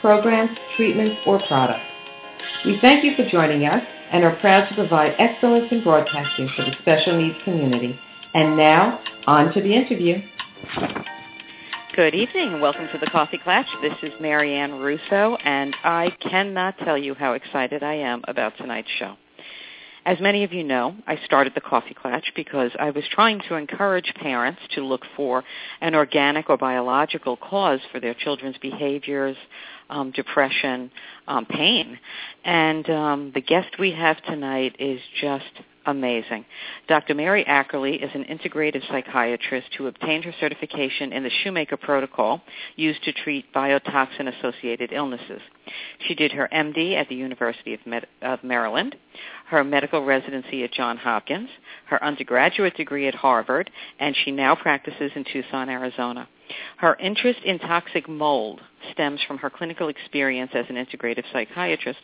programs, treatments, or products. We thank you for joining us and are proud to provide excellence in broadcasting for the special needs community. And now, on to the interview. Good evening and welcome to the Coffee Klatch. This is Marianne Russo and I cannot tell you how excited I am about tonight's show. As many of you know, I started the Coffee Klatch because I was trying to encourage parents to look for an organic or biological cause for their children's behaviors, um, depression, um, pain. And um, the guest we have tonight is just amazing. Dr. Mary Ackerley is an integrative psychiatrist who obtained her certification in the Shoemaker Protocol used to treat biotoxin-associated illnesses. She did her MD at the University of, Med- of Maryland, her medical residency at Johns Hopkins, her undergraduate degree at Harvard, and she now practices in Tucson, Arizona. Her interest in toxic mold stems from her clinical experience as an integrative psychiatrist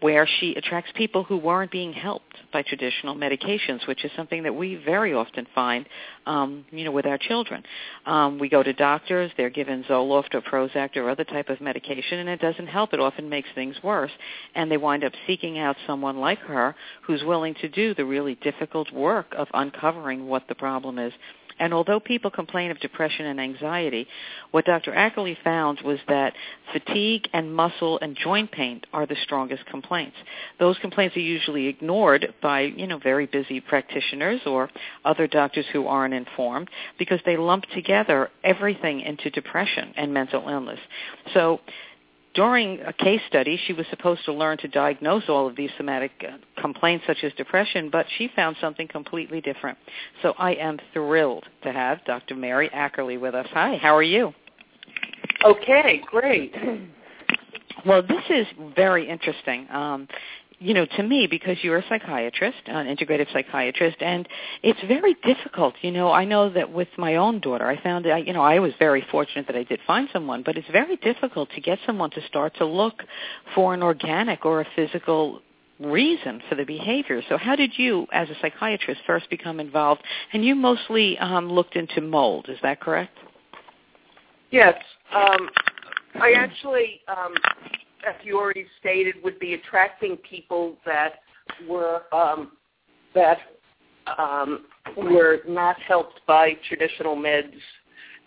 where she attracts people who weren't being helped by traditional medications, which is something that we very often find, um, you know, with our children. Um, we go to doctors; they're given Zoloft or Prozac or other type of medication, and it doesn't help. It often makes things worse, and they wind up seeking out someone like her who's willing to do the really difficult work of uncovering what the problem is. And although people complain of depression and anxiety, what Dr. Ackerley found was that fatigue and muscle and joint pain are the strongest complaints. Those complaints are usually ignored by, you know, very busy practitioners or other doctors who aren't informed because they lump together everything into depression and mental illness. So during a case study, she was supposed to learn to diagnose all of these somatic uh, complaints such as depression, but she found something completely different. So I am thrilled to have Dr. Mary Ackerley with us. Hi, how are you? Okay, great. Well, this is very interesting. Um, you know, to me, because you're a psychiatrist, an integrative psychiatrist, and it's very difficult. You know, I know that with my own daughter, I found that, you know, I was very fortunate that I did find someone, but it's very difficult to get someone to start to look for an organic or a physical reason for the behavior. So how did you, as a psychiatrist, first become involved? And you mostly um, looked into mold, is that correct? Yes. Um, I actually um, as you already stated, would be attracting people that were um, that um, were not helped by traditional meds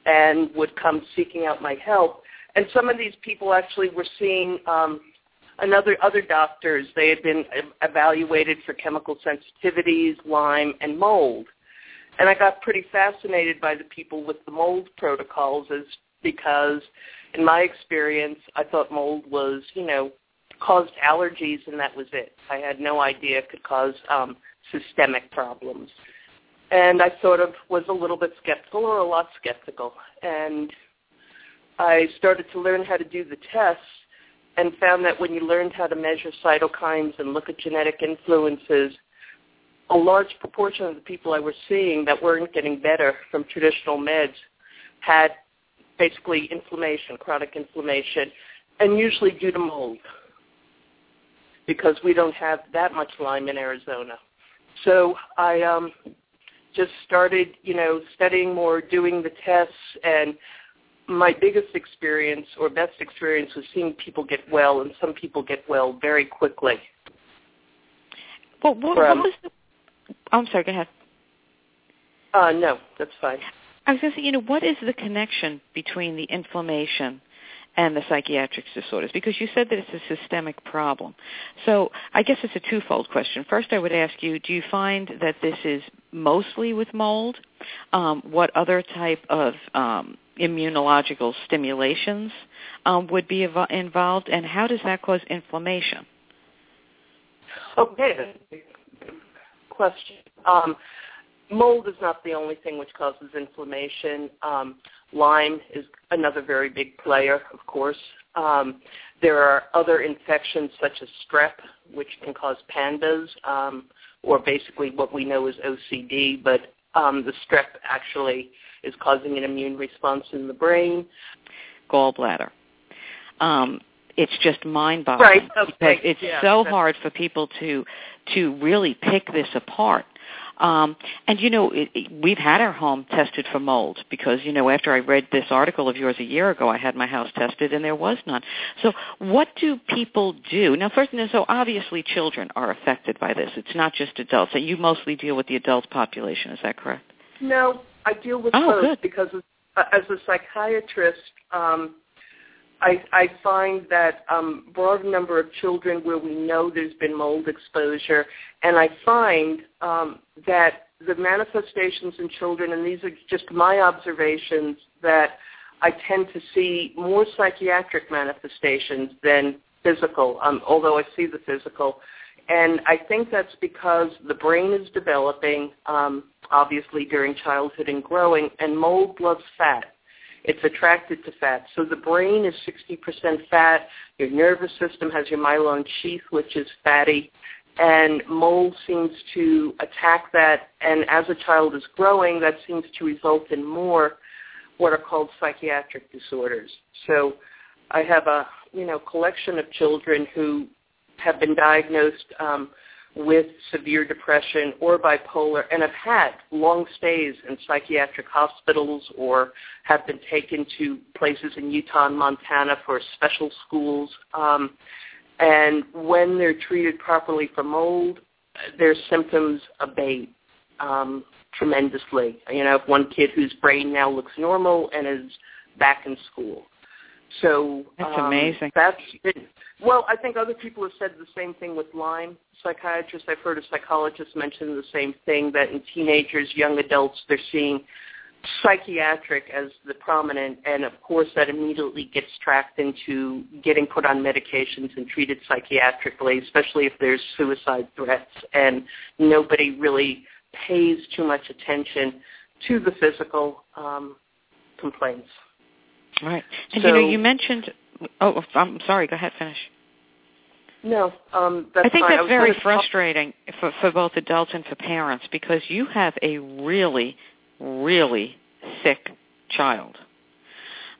and would come seeking out my help. And some of these people actually were seeing um, another other doctors. They had been evaluated for chemical sensitivities, Lyme, and mold. And I got pretty fascinated by the people with the mold protocols as because in my experience, I thought mold was, you know, caused allergies and that was it. I had no idea it could cause um, systemic problems. And I sort of was a little bit skeptical or a lot skeptical. And I started to learn how to do the tests and found that when you learned how to measure cytokines and look at genetic influences, a large proportion of the people I was seeing that weren't getting better from traditional meds had basically inflammation, chronic inflammation, and usually due to mold because we don't have that much Lyme in Arizona. So I um, just started, you know, studying more, doing the tests, and my biggest experience or best experience was seeing people get well, and some people get well very quickly. Well, what, From, what was the? I'm sorry. Go ahead. Uh, no, that's fine. I was going to say, you know, what is the connection between the inflammation and the psychiatric disorders? Because you said that it's a systemic problem. So I guess it's a twofold question. First, I would ask you, do you find that this is mostly with mold? Um, what other type of um, immunological stimulations um, would be involved, and how does that cause inflammation? Okay, question. Um, mold is not the only thing which causes inflammation. Um, Lyme is another very big player, of course. Um, there are other infections such as strep, which can cause PANDAS, um, or basically what we know as OCD, but um, the strep actually is causing an immune response in the brain. Gallbladder. Um, it's just mind-boggling right. okay. because it's yeah, so hard for people to to really pick this apart. Um, and you know, it, it, we've had our home tested for mold because you know after I read this article of yours a year ago, I had my house tested and there was none. So, what do people do now? First, so obviously children are affected by this. It's not just adults. So you mostly deal with the adult population. Is that correct? No, I deal with oh, both good. because as, as a psychiatrist. Um, I, I find that um, broad number of children where we know there's been mold exposure, and I find um, that the manifestations in children, and these are just my observations, that I tend to see more psychiatric manifestations than physical, um, although I see the physical. And I think that's because the brain is developing, um, obviously during childhood and growing, and mold loves fat. It's attracted to fat. So the brain is 60% fat. Your nervous system has your myelin sheath, which is fatty. And mold seems to attack that. And as a child is growing, that seems to result in more what are called psychiatric disorders. So I have a you know collection of children who have been diagnosed um, with severe depression or bipolar and have had long stays in psychiatric hospitals or have been taken to places in Utah and Montana for special schools. Um, and when they're treated properly for mold, their symptoms abate um, tremendously. You know, one kid whose brain now looks normal and is back in school. So that's um, amazing. That's it. Well, I think other people have said the same thing with Lyme. Psychiatrists, I've heard a psychologist mention the same thing that in teenagers, young adults, they're seeing psychiatric as the prominent, and of course that immediately gets tracked into getting put on medications and treated psychiatrically, especially if there's suicide threats, and nobody really pays too much attention to the physical um, complaints. Right. And So- you know, you mentioned. Oh, I'm sorry. Go ahead. Finish. No, um, that's I think fine. That's was very frustrating for, for both adults and for parents because you have a really, really sick child,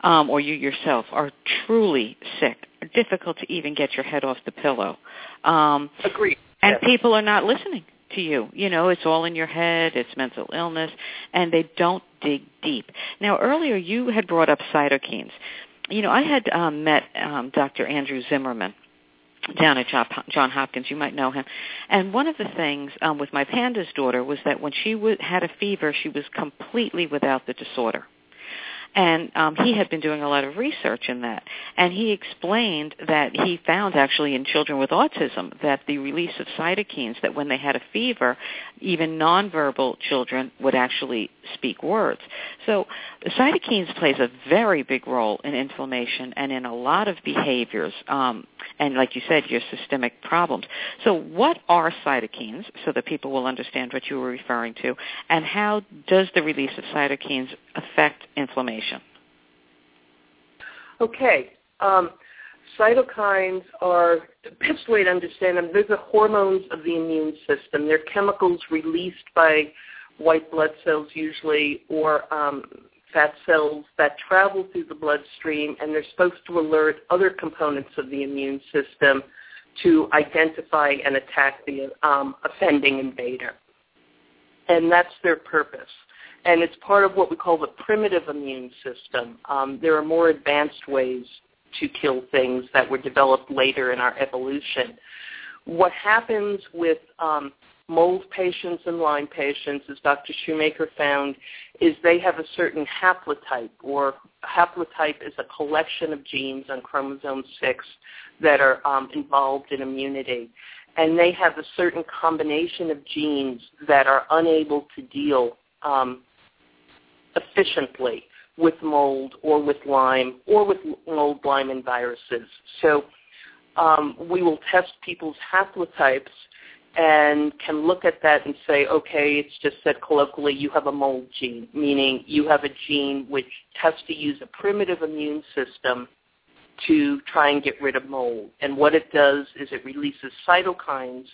um, or you yourself are truly sick, difficult to even get your head off the pillow, um, Agreed. and Yes. people are not listening to you. You know, it's all in your head, it's mental illness, and they don't dig deep. Now, earlier you had brought up cytokines. You know, I had um, met um, Dr. Andrew Zimmerman down at John Hopkins. You might know him. And one of the things um, with my PANDAS daughter was that when she w- had a fever, she was completely without the disorder. And um, he had been doing a lot of research in that. And he explained that he found actually in children with autism that the release of cytokines, that when they had a fever, even nonverbal children would actually speak words. So cytokines plays a very big role in inflammation and in a lot of behaviors. Um, and like you said, your systemic problems. So what are cytokines, so that people will understand what you were referring to, and how does the release of cytokines affect inflammation? Okay. Um, cytokines are the best way to understand them. They're the hormones of the immune system. They're chemicals released by white blood cells usually, or um, fat cells that travel through the bloodstream, and they're supposed to alert other components of the immune system to identify and attack the um, offending invader. And that's their purpose. And it's part of what we call the primitive immune system. Um, there are more advanced ways to kill things that were developed later in our evolution. What happens with um, mold patients and Lyme patients, as Dr. Shoemaker found, is they have a certain haplotype, or haplotype is a collection of genes on chromosome 6 that are um, involved in immunity. And they have a certain combination of genes that are unable to deal um, efficiently with mold or with Lyme or with mold, Lyme, and viruses. So um, we will test people's haplotypes and can look at that and say, okay, it's just said colloquially you have a mold gene, meaning you have a gene which has to use a primitive immune system to try and get rid of mold. And what it does is it releases cytokines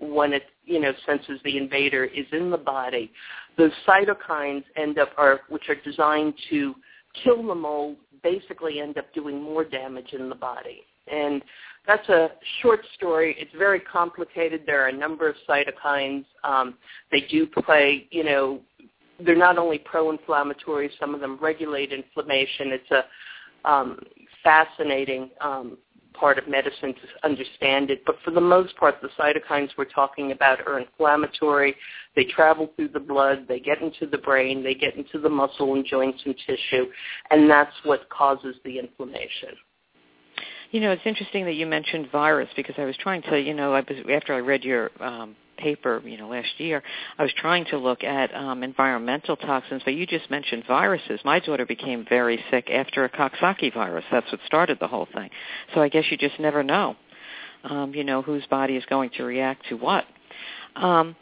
when it, you know, senses the invader is in the body. Those cytokines end up are which are designed to kill the mold basically end up doing more damage in the body. And that's a short story. It's very complicated. There are a number of cytokines. Um, they do play, you know, they're not only pro-inflammatory, some of them regulate inflammation. It's a um, fascinating um, part of medicine to understand it. But for the most part, the cytokines we're talking about are inflammatory. They travel through the blood. They get into the brain. They get into the muscle and joints and tissue. And that's what causes the inflammation. You know, it's interesting that you mentioned virus because I was trying to, you know, I was after I read your um, paper, you know, last year, I was trying to look at um, environmental toxins, but you just mentioned viruses. My daughter became very sick after a Coxsackie virus. That's what started the whole thing. So I guess you just never know, um, you know, whose body is going to react to what. Um,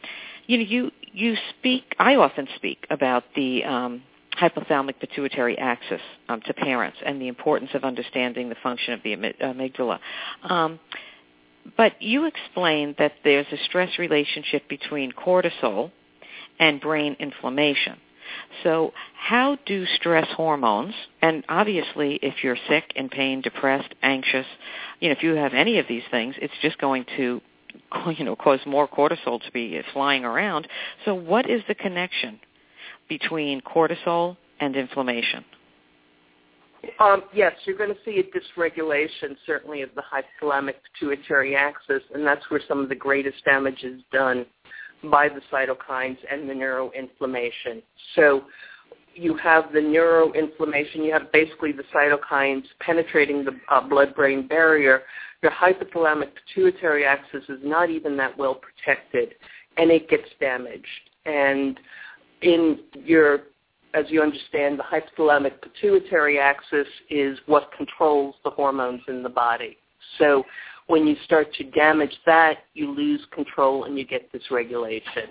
you know, you you speak. I often speak about the um, hypothalamic pituitary axis um, to parents and the importance of understanding the function of the amygdala. Um, but you explained that there's a stress relationship between cortisol and brain inflammation. So how do stress hormones, and obviously if you're sick, in pain, depressed, anxious, you know, if you have any of these things, it's just going to you know, cause more cortisol to be flying around. So what is the connection between cortisol and inflammation? Um, yes, you're going to see a dysregulation, certainly, of the hypothalamic pituitary axis, and that's where some of the greatest damage is done by the cytokines and the neuroinflammation. So you have the neuroinflammation, you have basically the cytokines penetrating the uh, blood-brain barrier. Your hypothalamic pituitary axis is not even that well protected, and it gets damaged. And in your, as you understand, the hypothalamic pituitary axis is what controls the hormones in the body. So when you start to damage that, you lose control and you get dysregulation.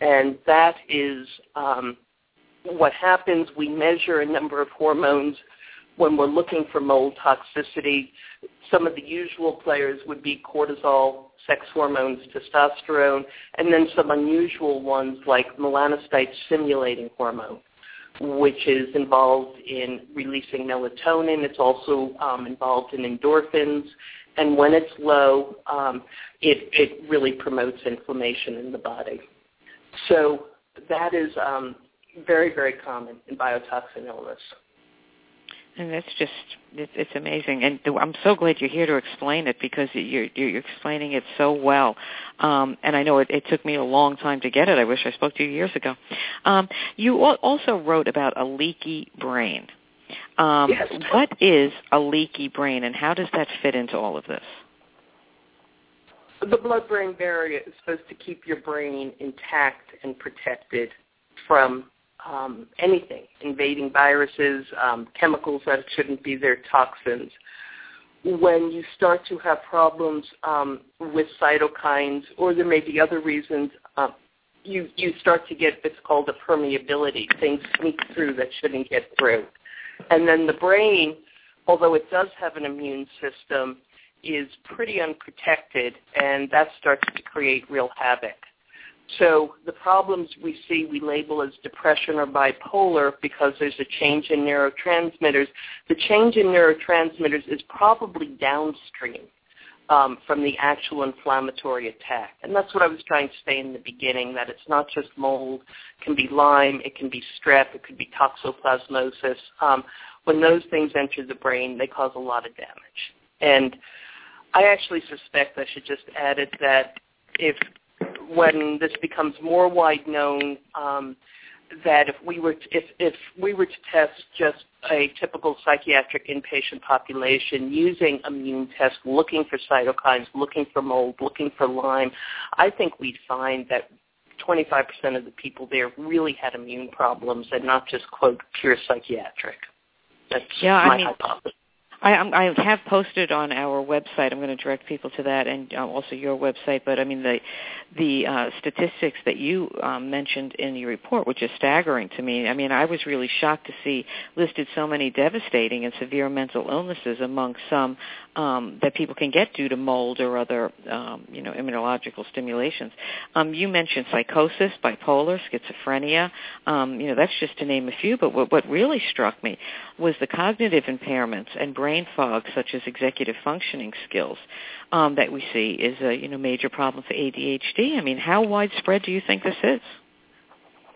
And that is um, what happens. We measure a number of hormones when we're looking for mold toxicity. Some of the usual players would be cortisol, sex hormones, testosterone, and then some unusual ones like melanocyte stimulating hormone, which is involved in releasing melatonin. It's also um, involved in endorphins. And when it's low, um, it, it really promotes inflammation in the body. So that is um, very, very common in biotoxin illness. And that's just it's, it's amazing, and I'm so glad you're here to explain it because you're you're explaining it so well. Um, and I know it, it took me a long time to get it. I wish I spoke to you years ago. Um, you also wrote about a leaky brain. Um, yes. What is a leaky brain, and how does that fit into all of this? The blood-brain barrier is supposed to keep your brain intact and protected from um, anything, invading viruses, um, chemicals that shouldn't be there, toxins. When you start to have problems um, with cytokines, or there may be other reasons, uh, you you start to get what's called a permeability. Things sneak through that shouldn't get through, and then the brain, although it does have an immune system, is pretty unprotected, and that starts to create real havoc. So the problems we see we label as depression or bipolar because there's a change in neurotransmitters. The change in neurotransmitters is probably downstream um, from the actual inflammatory attack. And that's what I was trying to say in the beginning, that it's not just mold. It can be Lyme. It can be strep. It could be toxoplasmosis. Um, when those things enter the brain, they cause a lot of damage. And I actually suspect I should just add it that if when this becomes more wide known, um, that if we were to, if if we were to test just a typical psychiatric inpatient population using immune tests, looking for cytokines, looking for mold, looking for Lyme, I think we'd find that 25% of the people there really had immune problems and not just quote pure psychiatric. That's yeah, my I mean, hypothesis. I, I'm- have posted on our website. I'm going to direct people to that, and uh, also your website. But I mean, the the uh, statistics that you um, mentioned in your report, which is staggering to me. I mean, I was really shocked to see listed so many devastating and severe mental illnesses among some um, that people can get due to mold or other, um, you know, immunological stimulations. Um, you mentioned psychosis, bipolar, schizophrenia. Um, you know, that's just to name a few. But what, what really struck me was the cognitive impairments and brain fog, such as executive functioning skills, um, that we see is a you know major problem for ADHD. I mean, how widespread do you think this is?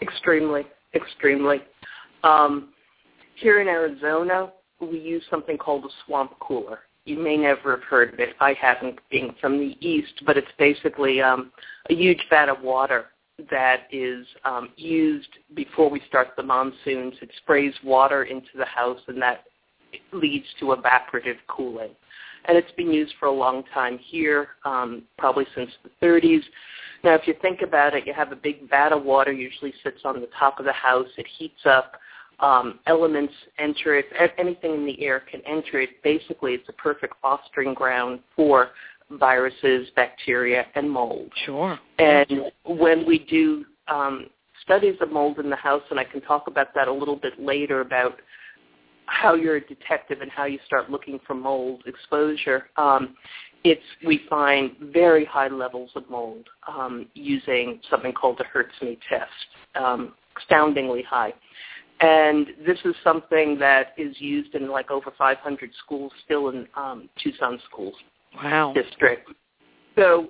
Extremely, extremely. Um, here in Arizona, we use something called a swamp cooler. You may never have heard of it. I haven't, being from the east, but it's basically um, a huge vat of water that is um, used before we start the monsoons. It sprays water into the house, and that leads to evaporative cooling. And it's been used for a long time here, um, probably since the 30s. Now, if you think about it, you have a big vat of water, usually sits on the top of the house. It heats up. Um, elements enter it. Anything in the air can enter it. Basically, it's a perfect fostering ground for viruses, bacteria, and mold. Sure. And when we do um, studies of mold in the house, and I can talk about that a little bit later about how you're a detective and how you start looking for mold exposure, um, it's we find very high levels of mold um, using something called the HERTSMI test, um, astoundingly high. And this is something that is used in like over 500 schools still in um, Tucson schools Wow. district. So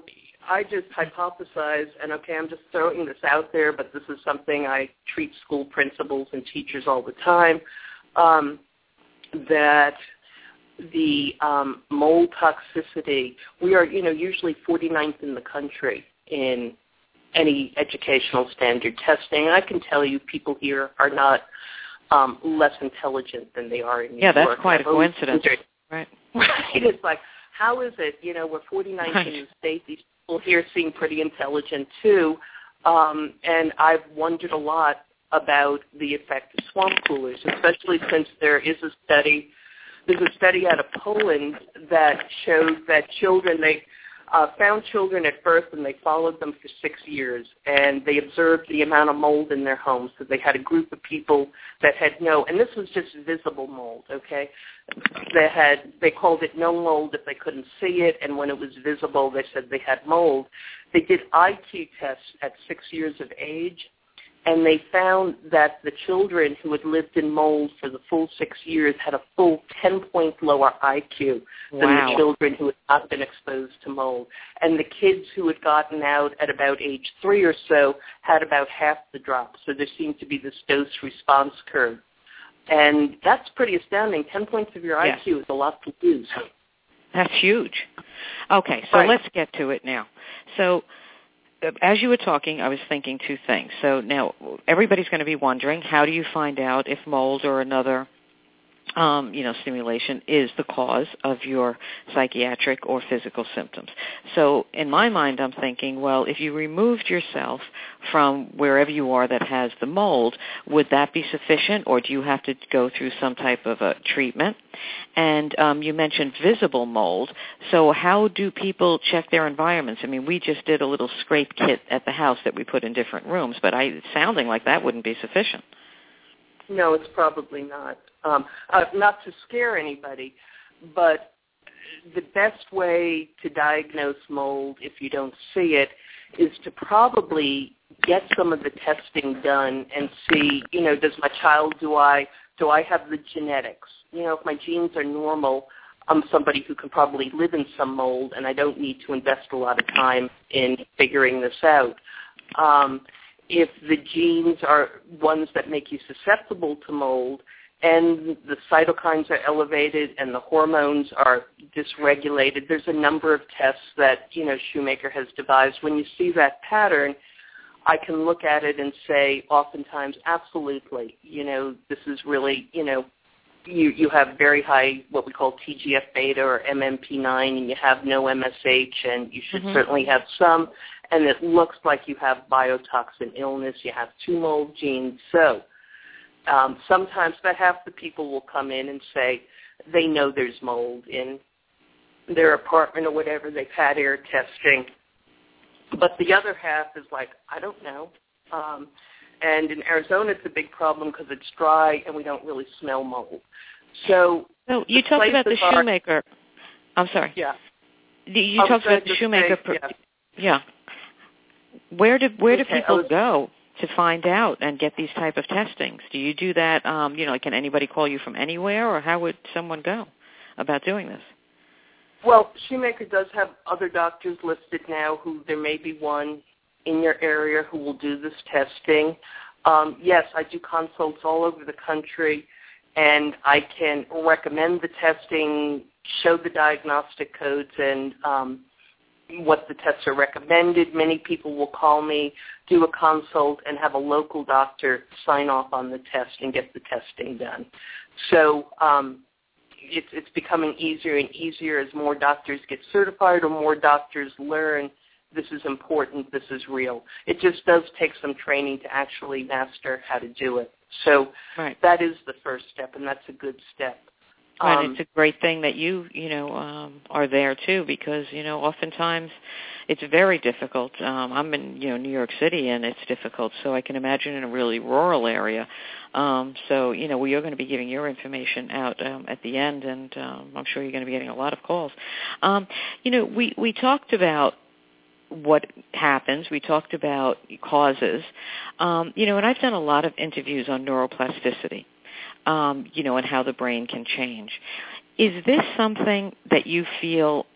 I just hypothesize, and okay, I'm just throwing this out there, but this is something I treat school principals and teachers all the time, um, that the um, mold toxicity, we are, you know, usually 49th in the country in any educational standard testing. I can tell you people here are not um, less intelligent than they are in New Yeah, that's York. quite a coincidence. wondered- Right. Right. It's like, how is it, you know, we're 49th Right. in the state. These people here seem pretty intelligent too. Um, and I've wondered a lot about the effect of swamp coolers, especially since there is a study, there's a study out of Poland that showed that children, they uh, found children at birth and they followed them for six years and they observed the amount of mold in their homes. So they had a group of people that had no, and this was just visible mold, okay? They had, they called it no mold if they couldn't see it, and when it was visible, they said they had mold. They did IQ tests at six years of age, and they found that the children who had lived in mold for the full six years had a full 10 points lower IQ than Wow. the children who had not been exposed to mold. And the kids who had gotten out at about age three or so had about half the drop. So there seemed to be this dose response curve. And that's pretty astounding. 10 points of your Yes. IQ is a lot to lose. That's huge. Okay, so Right. let's get to it now. So as you were talking, I was thinking two things. So now everybody's going to be wondering, how do you find out if mold or another um, you know, stimulation is the cause of your psychiatric or physical symptoms. So in my mind, I'm thinking, well, if you removed yourself from wherever you are that has the mold, would that be sufficient, or do you have to go through some type of a treatment? And um, you mentioned visible mold. So how do people check their environments? I mean, we just did a little scrape kit at the house that we put in different rooms, but I, sounding like that wouldn't be sufficient. No, it's probably not. Um, uh, not to scare anybody, but the best way to diagnose mold if you don't see it is to probably get some of the testing done and see, you know, does my child, do I, do I have the genetics? You know, if my genes are normal, I'm somebody who can probably live in some mold and I don't need to invest a lot of time in figuring this out. Um, if the genes are ones that make you susceptible to mold and the cytokines are elevated and the hormones are dysregulated. There's a number of tests that, you know, Shoemaker has devised. When you see that pattern, I can look at it and say oftentimes, absolutely, you know, this is really, you know, you, you have very high what we call TGF beta or MMP9 and you have no MSH and you should Mhm. certainly have some and it looks like you have biotoxin illness, you have two mold genes. So um, sometimes about half the people will come in and say they know there's mold in their apartment or whatever. They've had air testing. But the other half is like, I don't know. Um, and in Arizona, it's a big problem because it's dry and we don't really smell mold. So, So you talked about the places are- Shoemaker. I'm sorry. yeah. You you I was talked about the Shoemaker. say, yeah. yeah. Where do where do people was- go to find out and get these type of testings? Do you do that? Um, you know, can anybody call you from anywhere, or how would someone go about doing this? Well, Shoemaker does have other doctors listed now who there may be one in your area who will do this testing. Um, yes, I do consults all over the country, and I can recommend the testing, show the diagnostic codes, and um, what the tests are recommended. Many people will call me, do a consult, and have a local doctor sign off on the test and get the testing done. So um, it's, it's becoming easier and easier as more doctors get certified or more doctors learn this is important, this is real. It just does take some training to actually master how to do it. So Right. that is the first step, and that's a good step. Um, it's a great thing that you, you know, um, are there too, because you know, oftentimes it's very difficult. Um, I'm in, you know, New York City, and it's difficult. So I can imagine in a really rural area. Um, so you know, we are going to be giving your information out um, at the end, and um, I'm sure you're going to be getting a lot of calls. Um, you know, we we talked about what happens. We talked about causes. Um, you know, and I've done a lot of interviews on neuroplasticity um, you know, and how the brain can change. Is this something that you feel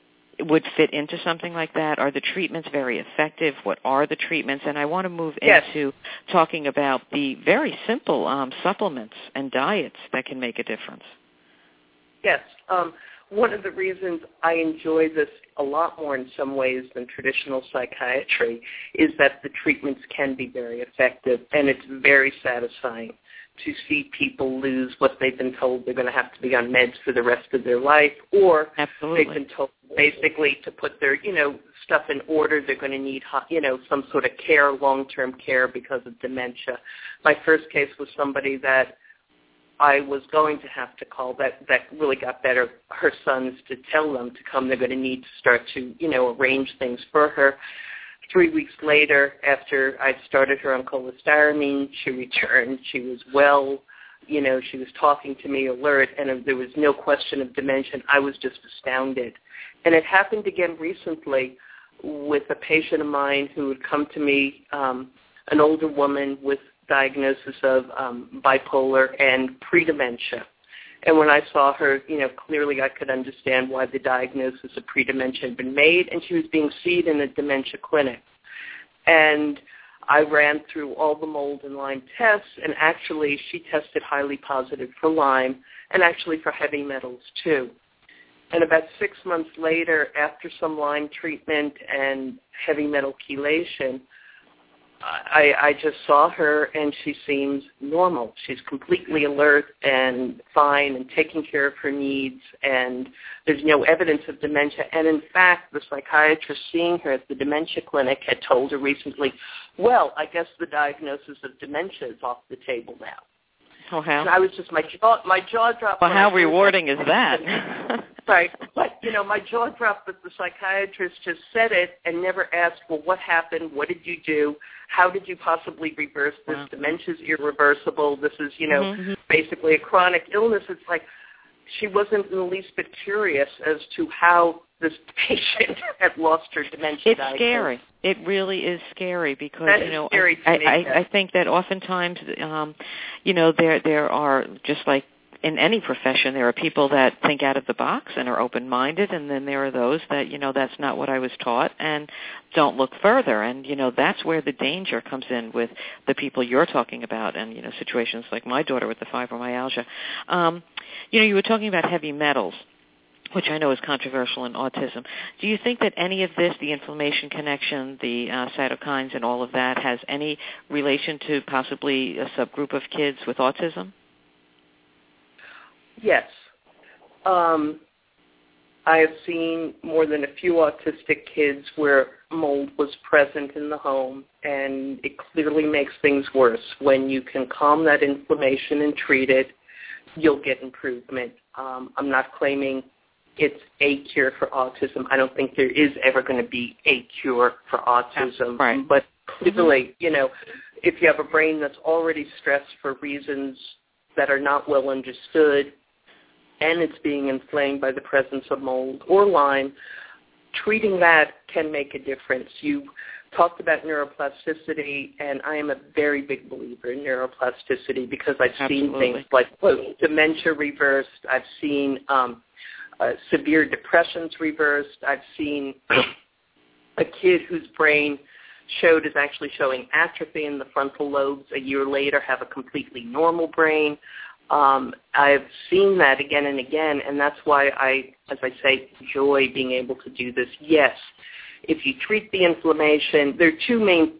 would fit into something like that? Are the treatments very effective? What are the treatments? And I want to move Yes. into talking about the very simple um, supplements and diets that can make a difference. Yes. Um, one of the reasons I enjoy this a lot more in some ways than traditional psychiatry is that the treatments can be very effective and it's very satisfying to see people lose what they've been told they're going to have to be on meds for the rest of their life or Absolutely. they've been told basically to put their, you know, stuff in order. They're going to need, you know, some sort of care, long-term care because of dementia. My first case was somebody that I was going to have to call that that really got better her sons to tell them to come. They're going to need to start to, you know, arrange things for her. Three weeks later, after I'd started her on cholestyramine, she returned. She was well. You know, she was talking to me alert, and there was no question of dementia. I was just astounded. And it happened again recently with a patient of mine who had come to me, um, an older woman with diagnosis of um, bipolar and pre-dementia. And when I saw her, you know, clearly I could understand why the diagnosis of pre-dementia had been made, and she was being seen in a dementia clinic. And I ran through all the mold and Lyme tests, and actually she tested highly positive for Lyme and actually for heavy metals too. And about six months later, after some Lyme treatment and heavy metal chelation, I, I just saw her and she seems normal. She's completely alert and fine and taking care of her needs and there's no evidence of dementia. And in fact, the psychiatrist seeing her at the dementia clinic had told her recently, well, I guess the diagnosis of dementia is off the table now. Oh, And how I was just, my jaw, my jaw dropped. well, how rewarding is that? Right. But, you know, my jaw dropped that the psychiatrist just said it and never asked, well, what happened? What did you do? How did you possibly reverse this? Wow. Dementia's irreversible. This is, you know, Mhm. basically a chronic illness. It's like she wasn't in the least bit curious as to how this patient had lost her dementia It's diagnosis. scary. It really is scary because That you know scary I, I. I think that oftentimes um, you know there there are just like in any profession there are people that think out of the box and are open minded and then there are those that you know that's not what i was taught and don't look further and you know that's where the danger comes in with the people you're talking about and you know situations like my daughter with the fibromyalgia um you know you were talking about heavy metals which I know is controversial in autism. Do you think that any of this, the inflammation connection, the uh, cytokines, and all of that, has any relation to possibly a subgroup of kids with autism? Yes. Um, I have seen more than a few autistic kids where mold was present in the home, and it clearly makes things worse. When you can calm that inflammation and treat it, you'll get improvement. Um, I'm not claiming it's a cure for autism. I don't think there is ever going to be a cure for autism. Right. But clearly, you know, if you have a brain that's already stressed for reasons that are not well understood, and it's being inflamed by the presence of mold or Lyme, treating that can make a difference. You talked about neuroplasticity, and I am a very big believer in neuroplasticity because I've Absolutely. seen things like well, dementia reversed. I've seen um, uh, severe depressions reversed. I've seen a kid whose brain showed is actually showing atrophy in the frontal lobes a year later have a completely normal brain. Um, I've seen that again and again, and that's why I, as I say, enjoy being able to do this. Yes, if you treat the inflammation, there are two main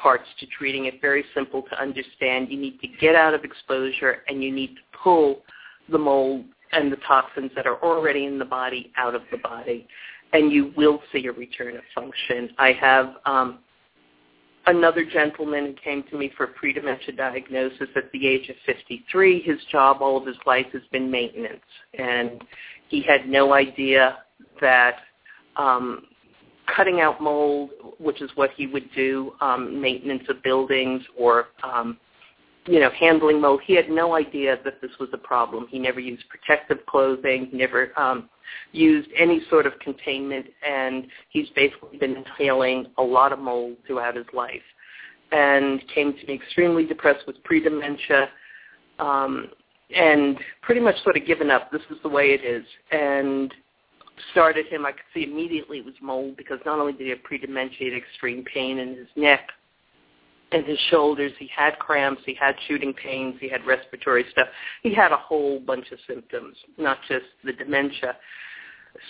parts to treating it, very simple to understand. You need to get out of exposure, and you need to pull the mold and the toxins that are already in the body out of the body, and you will see a return of function. I have um, another gentleman who came to me for a pre-dementia diagnosis at the age of 53. His job all of his life has been maintenance, and he had no idea that um, cutting out mold, which is what he would do, um, maintenance of buildings or um, you know, handling mold. He had no idea that this was a problem. He never used protective clothing. Never um, used any sort of containment, and he's basically been inhaling a lot of mold throughout his life. And came to me extremely depressed with pre-dementia, um, and pretty much sort of given up. This is the way it is, and started him. I could see immediately it was mold because not only did he have pre-dementia, he had extreme pain in his neck and his shoulders. He had cramps. He had shooting pains. He had respiratory stuff. He had a whole bunch of symptoms, not just the dementia.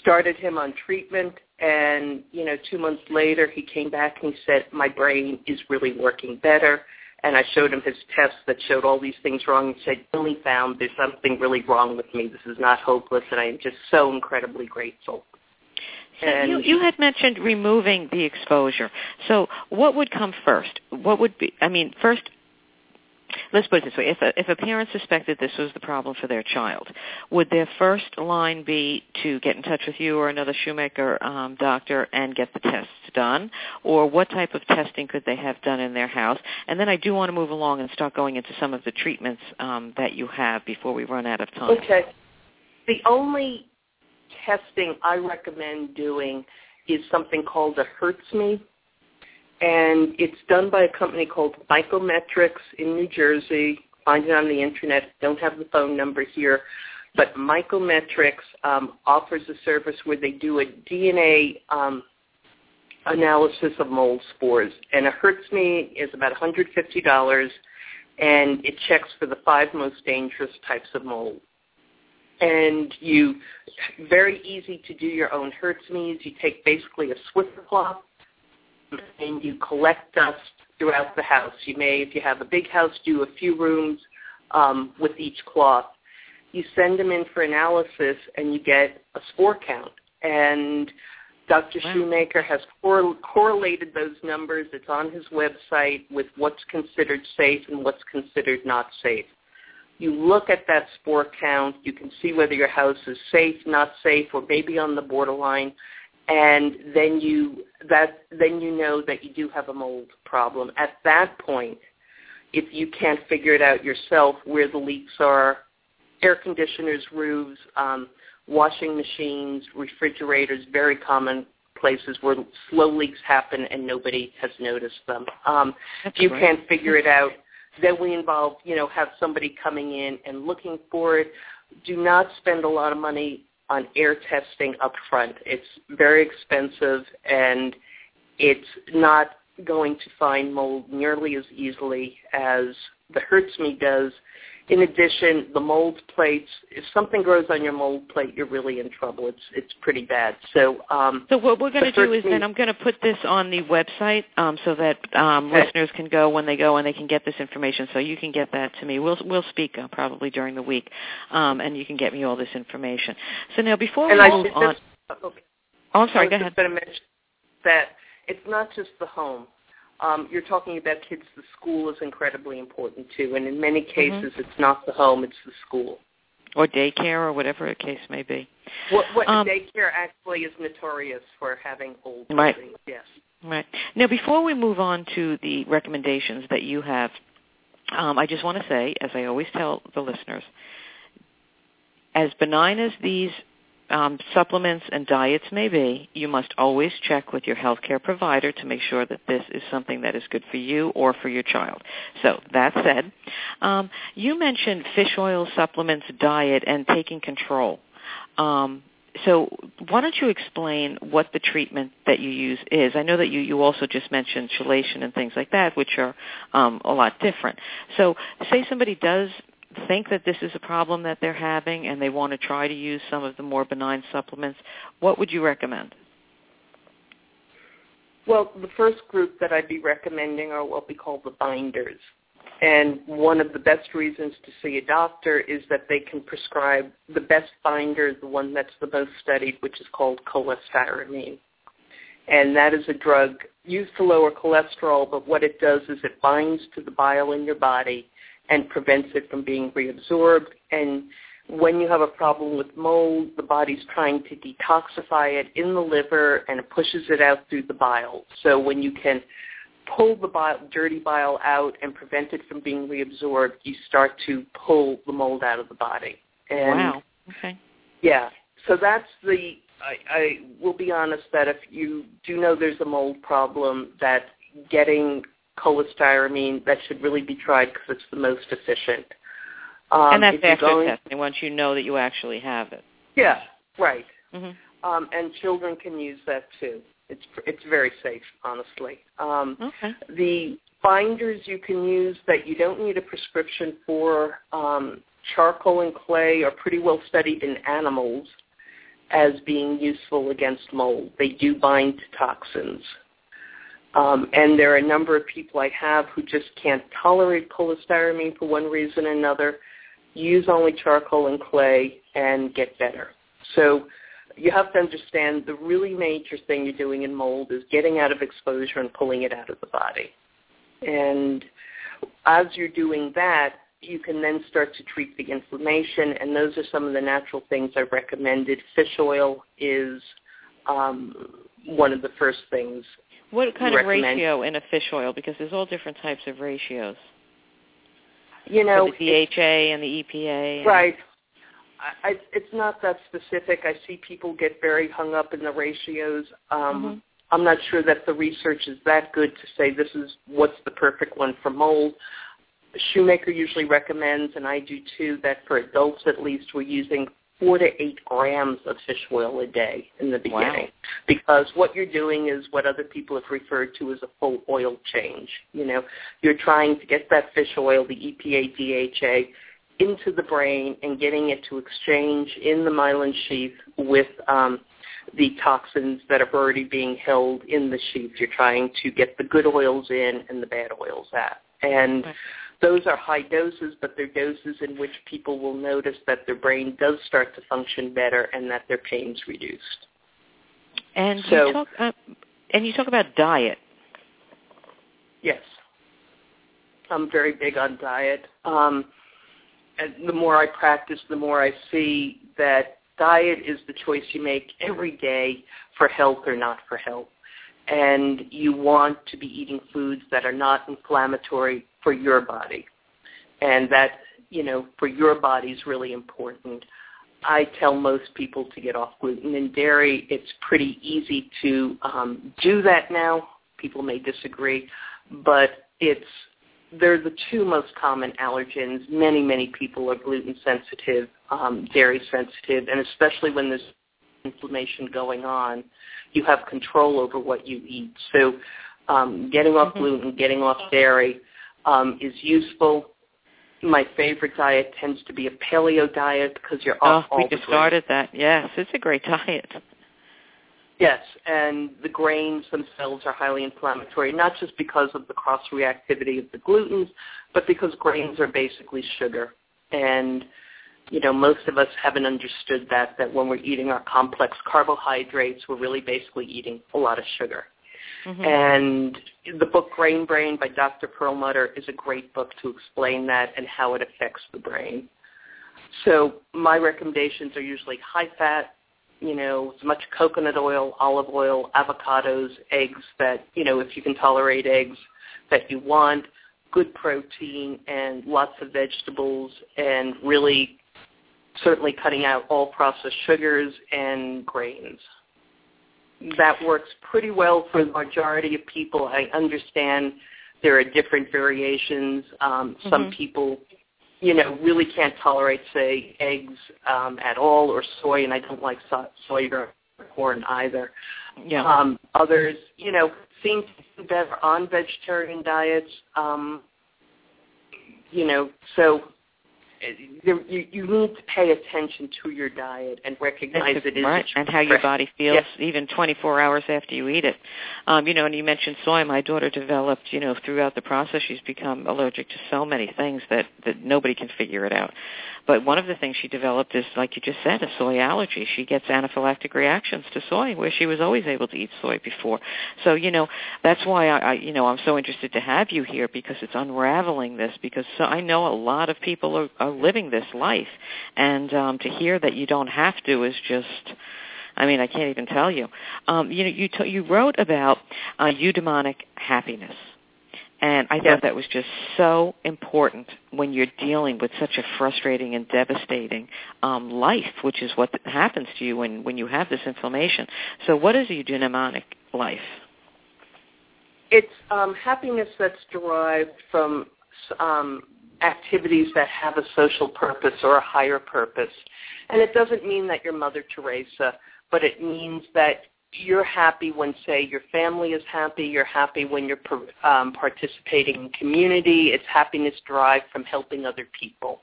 Started him on treatment, and you know, two months later, he came back and he said, "My brain is really working better." And I showed him his tests that showed all these things wrong. He said, "Only found there's something really wrong with me. This is not hopeless, and I am just so incredibly grateful." So you, you had mentioned removing the exposure. So what would come first? What would be? I mean, first, let's put it this way: if a, if a parent suspected this was the problem for their child, would their first line be to get in touch with you or another Shoemaker um, doctor and get the tests done, or what type of testing could they have done in their house? And then I do want to move along and start going into some of the treatments um, that you have before we run out of time. Okay. The only testing I recommend doing is something called a HERTSMI, and it's done by a company called Mycometrics in New Jersey. Find it on the internet. Don't have the phone number here, but Mycometrics um, offers a service where they do a DNA um, analysis of mold spores, and a HERTSMI is about $150, and it checks for the five most dangerous types of mold and you very easy to do your own HERTSMIs. You take basically a Swiffer cloth and you collect dust throughout the house. You may, if you have a big house, do a few rooms um, with each cloth. You send them in for analysis and you get a spore count. And Dr. Wow. Shoemaker has cor- correlated those numbers. It's on his website with what's considered safe and what's considered not safe. You look at that spore count. You can see whether your house is safe, not safe, or maybe on the borderline, and then you that then you know that you do have a mold problem. At that point, if you can't figure it out yourself, where the leaks are, air conditioners, roofs, um, washing machines, refrigerators, very common places where slow leaks happen and nobody has noticed them. Um, if you can't figure it out, then we involve, you know, have somebody coming in and looking for it. Do not spend a lot of money on air testing up front. It's very expensive and it's not going to find mold nearly as easily as the HERTSMI does in addition, the mold plates, if something grows on your mold plate, you're really in trouble. It's it's pretty bad. So um, So what we're going to do is then I'm going to put this on the website um, so that um, Okay. listeners can go when they go and they can get this information. So you can get that to me. We'll we'll speak uh, probably during the week, um, and you can get me all this information. So now before we I move on, just, okay. oh, I'm sorry. I Go was ahead. just going to mention that it's not just the home. Um, you're talking about kids. The school is incredibly important too, and in many Mm-hmm. cases, it's not the home; it's the school. Or daycare or whatever the case may be. What, what Um, daycare actually is notorious for having old Right. buildings. Yes. Right. Now, before we move on to the recommendations that you have, um, I just want to say, as I always tell the listeners, as benign as these um, supplements and diets may be, you must always check with your healthcare provider to make sure that this is something that is good for you or for your child. So that said, um, you mentioned fish oil supplements, diet, and taking control. Um, so why don't you explain what the treatment that you use is? I know that you, you also just mentioned chelation and things like that, which are um, a lot different. So say somebody does think that this is a problem that they're having and they want to try to use some of the more benign supplements, what would you recommend? Well, the first group that I'd be recommending are what we call the binders. And one of the best reasons to see a doctor is that they can prescribe the best binder, the one that's the most studied, which is called cholestyramine. And that is a drug used to lower cholesterol, but what it does is it binds to the bile in your body and prevents it from being reabsorbed. And when you have a problem with mold, the body's trying to detoxify it in the liver and it pushes it out through the bile. So when you can pull the bile, dirty bile out and prevent it from being reabsorbed, you start to pull the mold out of the body. And wow. Okay. yeah, so that's the. I, I will be honest that if you do know there's a mold problem, that getting cholestyramine that should really be tried because it's the most efficient. Um, and that's after going- testing, once you know that you actually have it. Yeah, right. hmm Um, and children can use that too. It's it's very safe, honestly. Um, Okay. the binders you can use that you don't need a prescription for, um, charcoal and clay are pretty well studied in animals as being useful against mold. They do bind to toxins. Um, and there are a number of people I have who just can't tolerate cholestyramine for one reason or another, use only charcoal and clay and get better. So you have to understand the really major thing you're doing in mold is getting out of exposure and pulling it out of the body. And as you're doing that, you can then start to treat the inflammation, and those are some of the natural things I've recommended. Fish oil is um, one of the first things. What kind of ratio in a fish oil? Because there's all different types of ratios. You know, For the DHA and the EPA. Right. I, it's not that specific. I see people get very hung up in the ratios. Um, Mhm. I'm not sure that the research is that good to say this is what's the perfect one for mold. Shoemaker usually recommends, and I do too, that for adults at least we're using four to eight grams of fish oil a day in the Wow. beginning. Because what you're doing is what other people have referred to as a full oil change. You know, you're trying to get that fish oil, the EPA, DHA, into the brain and getting it to exchange in the myelin sheath with um, the toxins that are already being held in the sheath. You're trying to get the good oils in and the bad oils out. And. Those are high doses, but they're doses in which people will notice that their brain does start to function better and that their pain's reduced. And So- you talk uh, and you talk about diet. Yes. I'm very big on diet. Um, and the more I practice, the more I see that diet is the choice you make every day for health or not for health. And you want to be eating foods that are not inflammatory for your body. And that, you know, for your body is really important. I tell most people to get off gluten and dairy. It's pretty easy to um, do that now. People may disagree, but it's they're the two most common allergens. Many, many people are gluten sensitive, um, dairy sensitive, and especially when there's inflammation going on, you have control over what you eat. So um, getting off mm-hmm. gluten, getting off dairy um, is useful. My favorite diet tends to be a paleo diet because you're off oh, all we just started that. Yes, it's a great diet. Yes, and the grains themselves are highly inflammatory, not just because of the cross-reactivity of the glutens, but because grains are basically sugar. And, you know, most of us haven't understood that, that when we're eating our complex carbohydrates, we're really basically eating a lot of sugar. Mm-hmm. And the book Grain Brain by Dr. Perlmutter is a great book to explain that and how it affects the brain. So my recommendations are usually high fat, you know, as much coconut oil, olive oil, avocados, eggs that, you know, if you can tolerate eggs that you want, good protein and lots of vegetables and really certainly cutting out all processed sugars and grains. That works pretty well for the majority of people. I understand there are different variations. Um, mm-hmm. Some people you know, really can't tolerate, say, eggs um, at all or soy, and I don't like so- soy or corn either. Yeah. Um, others, you know, seem to do better on vegetarian diets. Um, you know, so you, you need to pay attention to your diet and recognize it is right, and how your body feels yes. even 24 hours after you eat it. Um, you know, and you mentioned soy. My daughter developed, you know, throughout the process, she's become allergic to so many things that that nobody can figure it out. But one of the things she developed is, like you just said, a soy allergy. She gets anaphylactic reactions to soy, where she was always able to eat soy before. So, you know, that's why I, I you know, I'm so interested to have you here because it's unraveling this. Because so I know a lot of people are, are living this life, and um, to hear that you don't have to is just. I mean, I can't even tell you. Um, you know, you t- you wrote about uh, eudaimonic happiness, and I thought that was just so important when you're dealing with such a frustrating and devastating um, life, which is what happens to you when, when you have this inflammation. So what is a eudaimonic life? It's um, happiness that's derived from um, activities that have a social purpose or a higher purpose. And it doesn't mean that you're Mother Teresa, but it means that you're happy when, say, your family is happy. You're happy when you're um, participating in community. It's happiness derived from helping other people.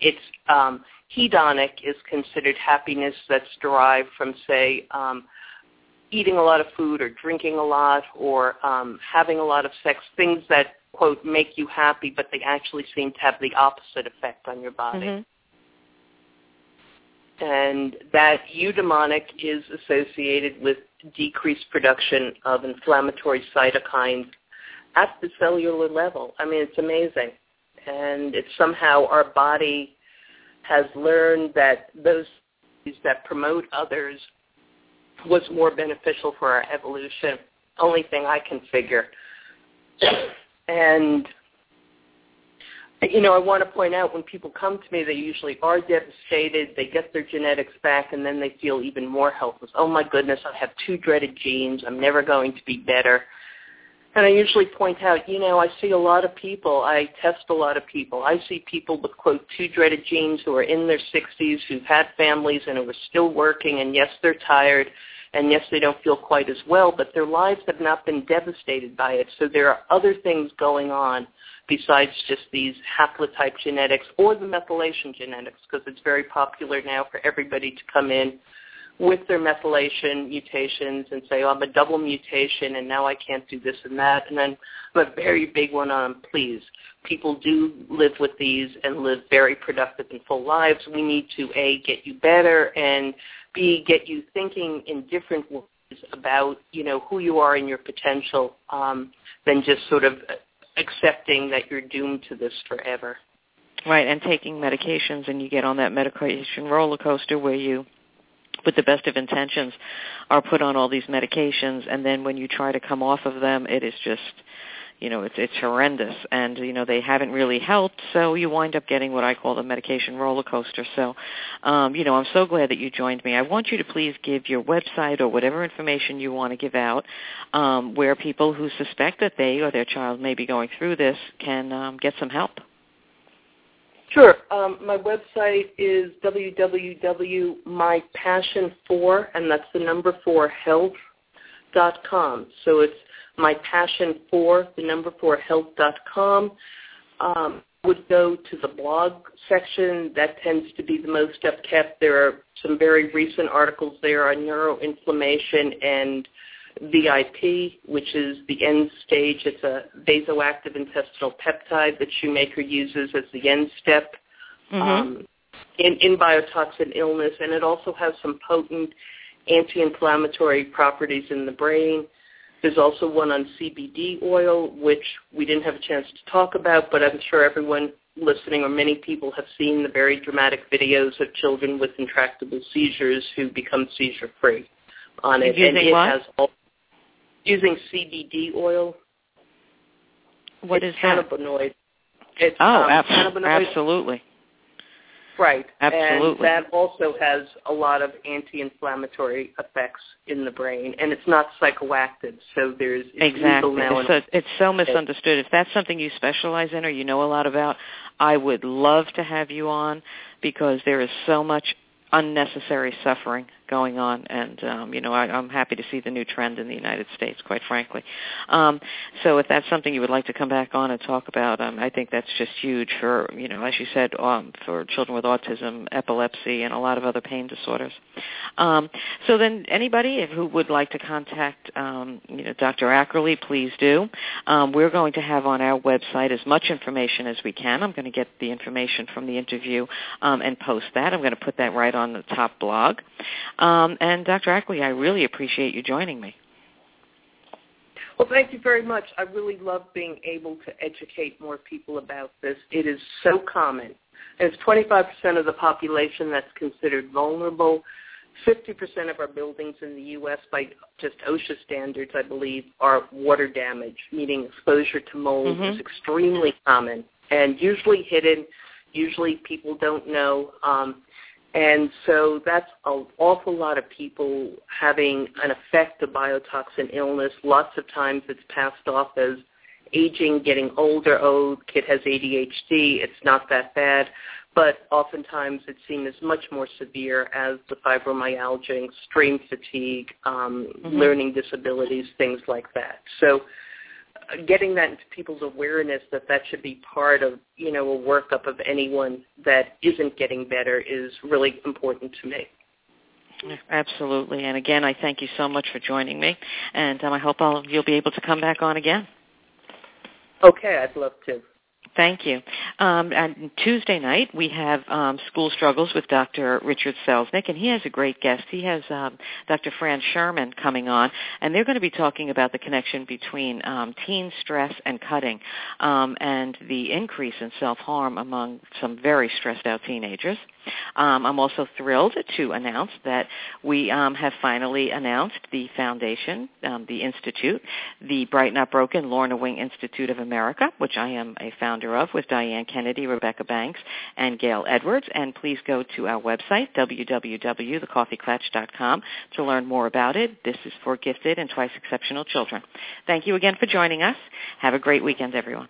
It's um, hedonic is considered happiness that's derived from, say, um, eating a lot of food or drinking a lot or um, having a lot of sex, things that, quote, make you happy, but they actually seem to have the opposite effect on your body. Mm-hmm and that eudaimonic is associated with decreased production of inflammatory cytokines at the cellular level. I mean, it's amazing. And it's somehow our body has learned that those that promote others was more beneficial for our evolution. Only thing I can figure. And you know, I want to point out when people come to me, they usually are devastated. They get their genetics back, and then they feel even more helpless. Oh my goodness, I have two dreaded genes. I'm never going to be better. And I usually point out, you know, I see a lot of people. I test a lot of people. I see people with quote two dreaded genes who are in their 60s, who've had families, and who are still working. And yes, they're tired, and yes, they don't feel quite as well, but their lives have not been devastated by it. So there are other things going on besides just these haplotype genetics or the methylation genetics, because it's very popular now for everybody to come in with their methylation mutations and say, oh, I'm a double mutation and now I can't do this and that. And then I'm a very big one on, please, people do live with these and live very productive and full lives. We need to, A, get you better and B, get you thinking in different ways about, you know, who you are and your potential um, than just sort of accepting that you're doomed to this forever. Right, and taking medications and you get on that medication roller coaster where you with the best of intentions are put on all these medications and then when you try to come off of them it is just you know it's it's horrendous. And you know they haven't really helped so you wind up getting what i call the medication roller coaster. So um you know i'm so glad that you joined me. I want you to please give your website or whatever information you want to give out um where people who suspect that they or their child may be going through this can um get some help Sure. Um, my website is www.mypassion4, and that's the number four health.com. So it's my passion for the number four health.com. Um, would go to the blog section. That tends to be the most upkept. There are some very recent articles there on neuroinflammation and VIP, which is the end stage. It's a vasoactive intestinal peptide that Shoemaker uses as the end step mm-hmm. um, in, in biotoxin illness, and it also has some potent anti-inflammatory properties in the brain. There's also one on CBD oil, which we didn't have a chance to talk about, but I'm sure everyone listening or many people have seen the very dramatic videos of children with intractable seizures who become seizure-free on it. Using and it what? has all, using CBD oil. What it's is that? cannabinoid. It's, Oh, um, ab- cannabinoid. absolutely. Right. Absolutely. And that also has a lot of anti-inflammatory effects in the brain, and it's not psychoactive, so there's it's Exactly. It's so, it's so misunderstood. If that's something you specialize in or you know a lot about, I would love to have you on because there is so much unnecessary suffering going on and um you know I, I'm happy to see the new trend in the United States quite frankly. Um so if that's something you would like to come back on and talk about um I think that's just huge for you know as you said um for children with autism epilepsy and a lot of other pain disorders. Um so then anybody who would like to contact um you know Dr. Ackerly please do. Um we're going to have on our website as much information as we can. I'm going to get the information from the interview um and post that. I'm going to put that right on the top blog um, and Dr. Ackerly, I really appreciate you joining me. Well, thank you very much. I really love being able to educate more people about this. It is so common. It's 25% of the population that's considered vulnerable. 50% of our buildings in the U.S., by just OSHA standards, I believe, are water damage, meaning exposure to mold Mhm. is extremely common and usually hidden. Usually people don't know. Um, and so that's an awful lot of people having an effect of biotoxin illness. Lots of times it's passed off as aging, getting older. Oh, kid has ADHD. It's not that bad. But oftentimes it's seen as much more severe as the fibromyalgia, extreme fatigue, um, Mhm. learning disabilities, things like that. So getting that into people's awareness that that should be part of, you know, a workup of anyone that isn't getting better is really important to me. Absolutely. And again, I thank you so much for joining me, and um, I hope all, you'll be able to come back on again. Okay, I'd love to. Thank you. Um, and Tuesday night we have um, School Struggles with Dr. Richard Selznick, and he has a great guest. He has um, Dr. Fran Sherman coming on, and they're going to be talking about the connection between um, teen stress and cutting, um, and the increase in self-harm among some very stressed out teenagers. Um, I'm also thrilled to announce that we have finally announced the foundation, the institute, the Bright Not Broken Lorna Wing Institute of America, which I am a founder of with Diane Kennedy, Rebecca Banks, and Gail Edwards. And please go to our website, www.thecoffeeklatch.com, to learn more about it. This is for gifted and twice exceptional children. Thank you again for joining us. Have a great weekend, everyone.